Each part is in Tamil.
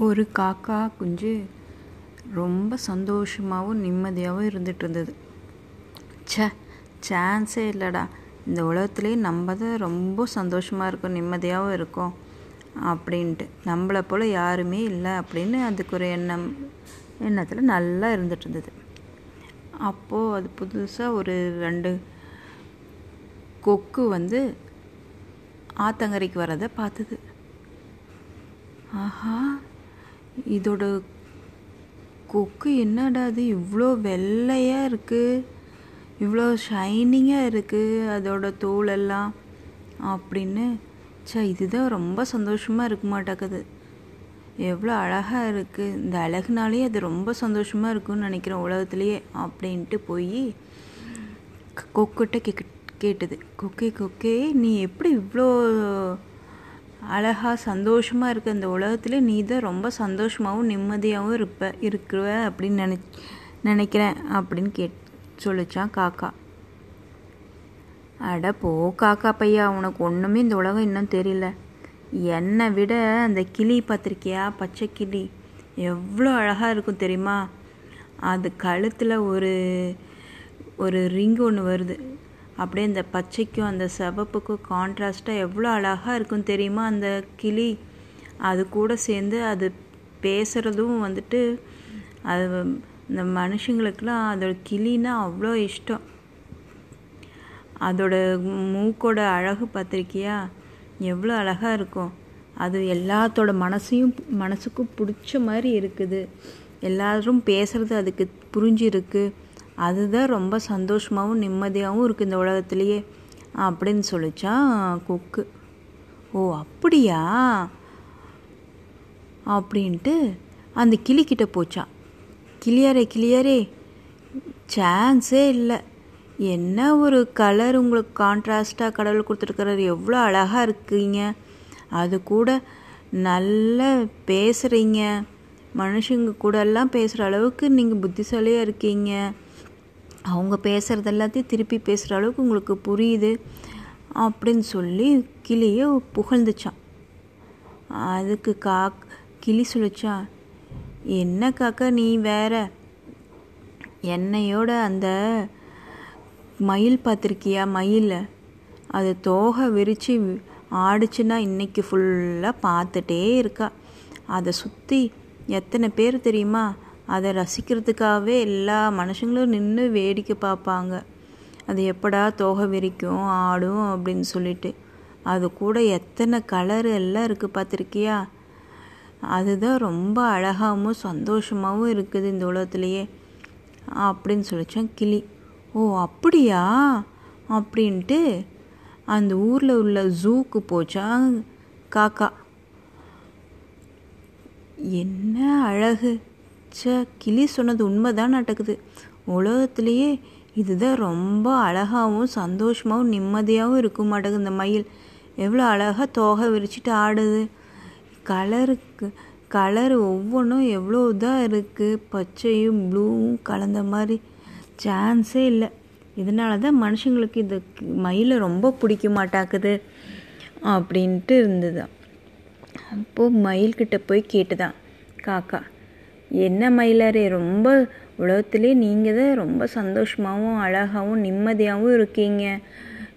ஒரு காக்கா குஞ்சு ரொம்ப சந்தோஷமாகவும் நிம்மதியாகவும் இருந்துட்டு இருந்தது. சே சான்ஸே இல்லைடா. இந்த உலகத்துலேயே நம்ம தான் ரொம்ப சந்தோஷமாக இருக்கும் நிம்மதியாகவும் இருக்கும் அப்படின்ட்டு. நம்மளை போல் யாருமே இல்லை அப்படின்னு அதுக்கு ஒரு எண்ணம் எண்ணத்தில் நல்லா இருந்துட்டு இருந்தது. அப்போது அது புதுசாக ஒரு ரெண்டு கொக்கு வந்து ஆத்தங்கரைக்கு வரதை பார்த்தது. ஆஹா! இதோட கொக்கு என்னடா அது இவ்வளோ வெள்ளையாக இருக்குது இவ்வளோ ஷைனிங்காக இருக்குது அதோட தோலெல்லாம். அப்படின்னு. ச்சே இதுதான் ரொம்ப சந்தோஷமாக இருக்க மாட்டேக்குது எவ்வளோ அழகாக இருக்குது இந்த அழகுனாலே அது ரொம்ப சந்தோஷமாக இருக்கும்னு நினைக்கிறேன் உலகத்துலேயே அப்படின்ட்டு போய் கொக்கிட்ட கே கேட்டது. கொக்கே கொக்கே நீ எப்படி இவ்வளோ அழகாக சந்தோஷமாக இருக்க இந்த உலகத்தில் நீ தான் ரொம்ப சந்தோஷமாகவும் நிம்மதியாகவும் இருப்ப இருக்கிற அப்படின்னு நினை நினைக்கிறேன் அப்படின்னு கேட் சொல்லிச்சான் காக்கா. அட போ காக்கா பையா உனக்கு ஒன்றுமே இந்த உலகம் இன்னும் தெரியல. என்னை விட அந்த கிளி பார்த்துருக்கியா? பச்சை கிளி. எவ்வளோ அழகாக இருக்கும் தெரியுமா? அது கழுத்தில் ஒரு ஒரு ரிங் ஒன்று வருது. அப்படியே இந்த பச்சைக்கும் அந்த சிவப்புக்கும் கான்ட்ராஸ்ட்டாக எவ்வளோ அழகாக இருக்கும் தெரியுமா? அந்த கிளி அது கூட சேர்ந்து அது பேசுகிறதும் வந்துட்டு அது இந்த மனுஷங்களுக்கெலாம் அதோட கிளின்னா அவ்வளோ இஷ்டம். அதோட மூக்கோட அழகு பார்த்துருக்கியா? எவ்வளோ அழகாக இருக்கும். அது எல்லாத்தோட மனசையும் மனசுக்கும் பிடிச்ச மாதிரி இருக்குது. எல்லோரும் பேசுகிறது அதுக்கு புரிஞ்சிருக்கு. அதுதான் ரொம்ப சந்தோஷமாகவும் நிம்மதியாகவும் இருக்குது இந்த உலகத்துலேயே அப்படின்னு சொல்லிச்சான் கொக்கு. ஓ அப்படியா? அப்படின்ட்டு அந்த கிளிக்கிட்ட போச்சான் கிளியாரே கிளியாரே சான்ஸே இல்லை. என்ன ஒரு கலர் உங்களுக்கு கான்ட்ராஸ்டாக கடவுள் கொடுத்துருக்கிறாரு. எவ்வளோ அழகாக இருக்கீங்க. அது கூட நல்ல பேசுகிறீங்க மனுஷங்க கூடலாம் பேசுகிற அளவுக்கு நீங்கள் புத்திசாலியாக இருக்கீங்க. அவங்க பேசுகிறது எல்லாத்தையும் திருப்பி பேசுகிற அளவுக்கு உங்களுக்கு புரியுது அப்படின்னு சொல்லி கிளியை புகழ்ந்துச்சான் அதுக்கு கா கிளி சொல்லிச்சா என்ன காக்கா நீ வேற? என்னையோட அந்த மயில் பார்த்துருக்கியா? மயில் அது தோகை விரித்து ஆடிச்சுன்னா இன்றைக்கி ஃபுல்லாக பார்த்துட்டே இருக்கா. அதை சுற்றி எத்தனை பேர் தெரியுமா? அதை ரசிக்கிறதுக்காகவே எல்லா மனுஷங்களும் நின்று வேடிக்கை பார்ப்பாங்க. அது எப்படா தோகை விரிக்கும் ஆடும் அப்படின்னு சொல்லிட்டு. அது கூட எத்தனை கலர் எல்லாம் இருக்குது பார்த்துருக்கியா? அதுதான் ரொம்ப அழகாகவும் சந்தோஷமாகவும் இருக்குது இந்த உலகத்துலேயே. அப்படின்னு சொல்லிச்சான் கிளி. ஓ அப்படியா? அப்படின்ட்டு அந்த ஊரில் உள்ள ஜூக்கு போச்சான் காக்கா. என்ன அழகு. சே கிளி சொன்னது உண்மைதான் நடக்குது உலகத்துலேயே இதுதான் ரொம்ப அழகாகவும் சந்தோஷமாகவும் நிம்மதியாகவும் இருக்க மாட்டேங்குது இந்த மயில். எவ்வளோ அழகாக தோகை விரிச்சிட்டு ஆடுது. கலருக்கு கலர் ஒவ்வொன்றும் எவ்வளோ இதாக இருக்குது பச்சையும் ப்ளூவும் கலந்த மாதிரி. சான்ஸே இல்லை. இதனால தான் மனுஷங்களுக்கு இந்த மயிலை ரொம்ப பிடிக்க மாட்டாக்குது அப்படின்ட்டு இருந்தது. அப்போது மயில்கிட்ட போய் கேட்டுதான். காக்கா என்ன மயிலாரே? ரொம்ப உலகத்துலேயே நீங்கள் தான் ரொம்ப சந்தோஷமாகவும் அழகாகவும் நிம்மதியாகவும் இருக்கீங்க.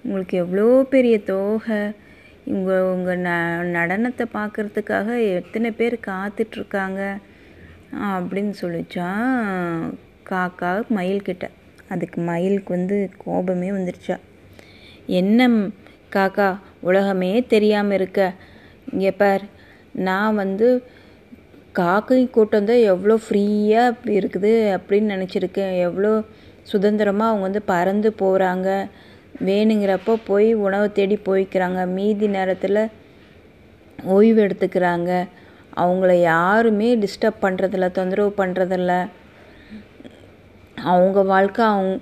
உங்களுக்கு எவ்வளோ பெரிய தோகை. உங்கள் உங்கள் ந நடனத்தை பார்க்குறதுக்காக எத்தனை பேர் காத்துட்ருக்காங்க அப்படின்னு சொல்லிச்சா காக்கா மயில்கிட்ட. அதுக்கு மயிலுக்கு வந்து கோபமே வந்துருச்சா. என்ன காக்கா உலகமே தெரியாமல் இருக்க. இங்கே பார் நான் வந்து காக்கை கூட்டம் தான் எவ்வளோ ஃப்ரீயாக இருக்குது அப்படின்னு நினச்சிருக்கேன். எவ்வளோ சுதந்திரமாக அவங்க வந்து பறந்து போகிறாங்க வேணுங்கிறப்போ போய் உணவு தேடி போய்க்கிறாங்க. மீதி நேரத்தில் ஓய்வு எடுத்துக்கிறாங்க. அவங்கள யாருமே டிஸ்டர்ப் பண்ணுறதில்ல தொந்தரவு பண்ணுறதில்ல அவங்க வாழ்க்கை அவங்க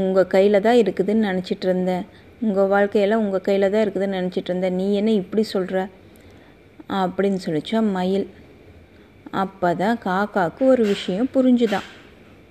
உங்கள் கையில் தான் இருக்குதுன்னு நினச்சிட்டு இருந்தேன். உங்கள் வாழ்க்கையெல்லாம் உங்கள் கையில் தான் இருக்குதுன்னு நினச்சிட்டு இருந்தேன். நீ என்ன இப்படி சொல்கிற அப்படின்னு சொல்லிச்சா மயில். அப்போ தான் காக்காவுக்கு ஒரு விஷயம் புரிஞ்சுதான்.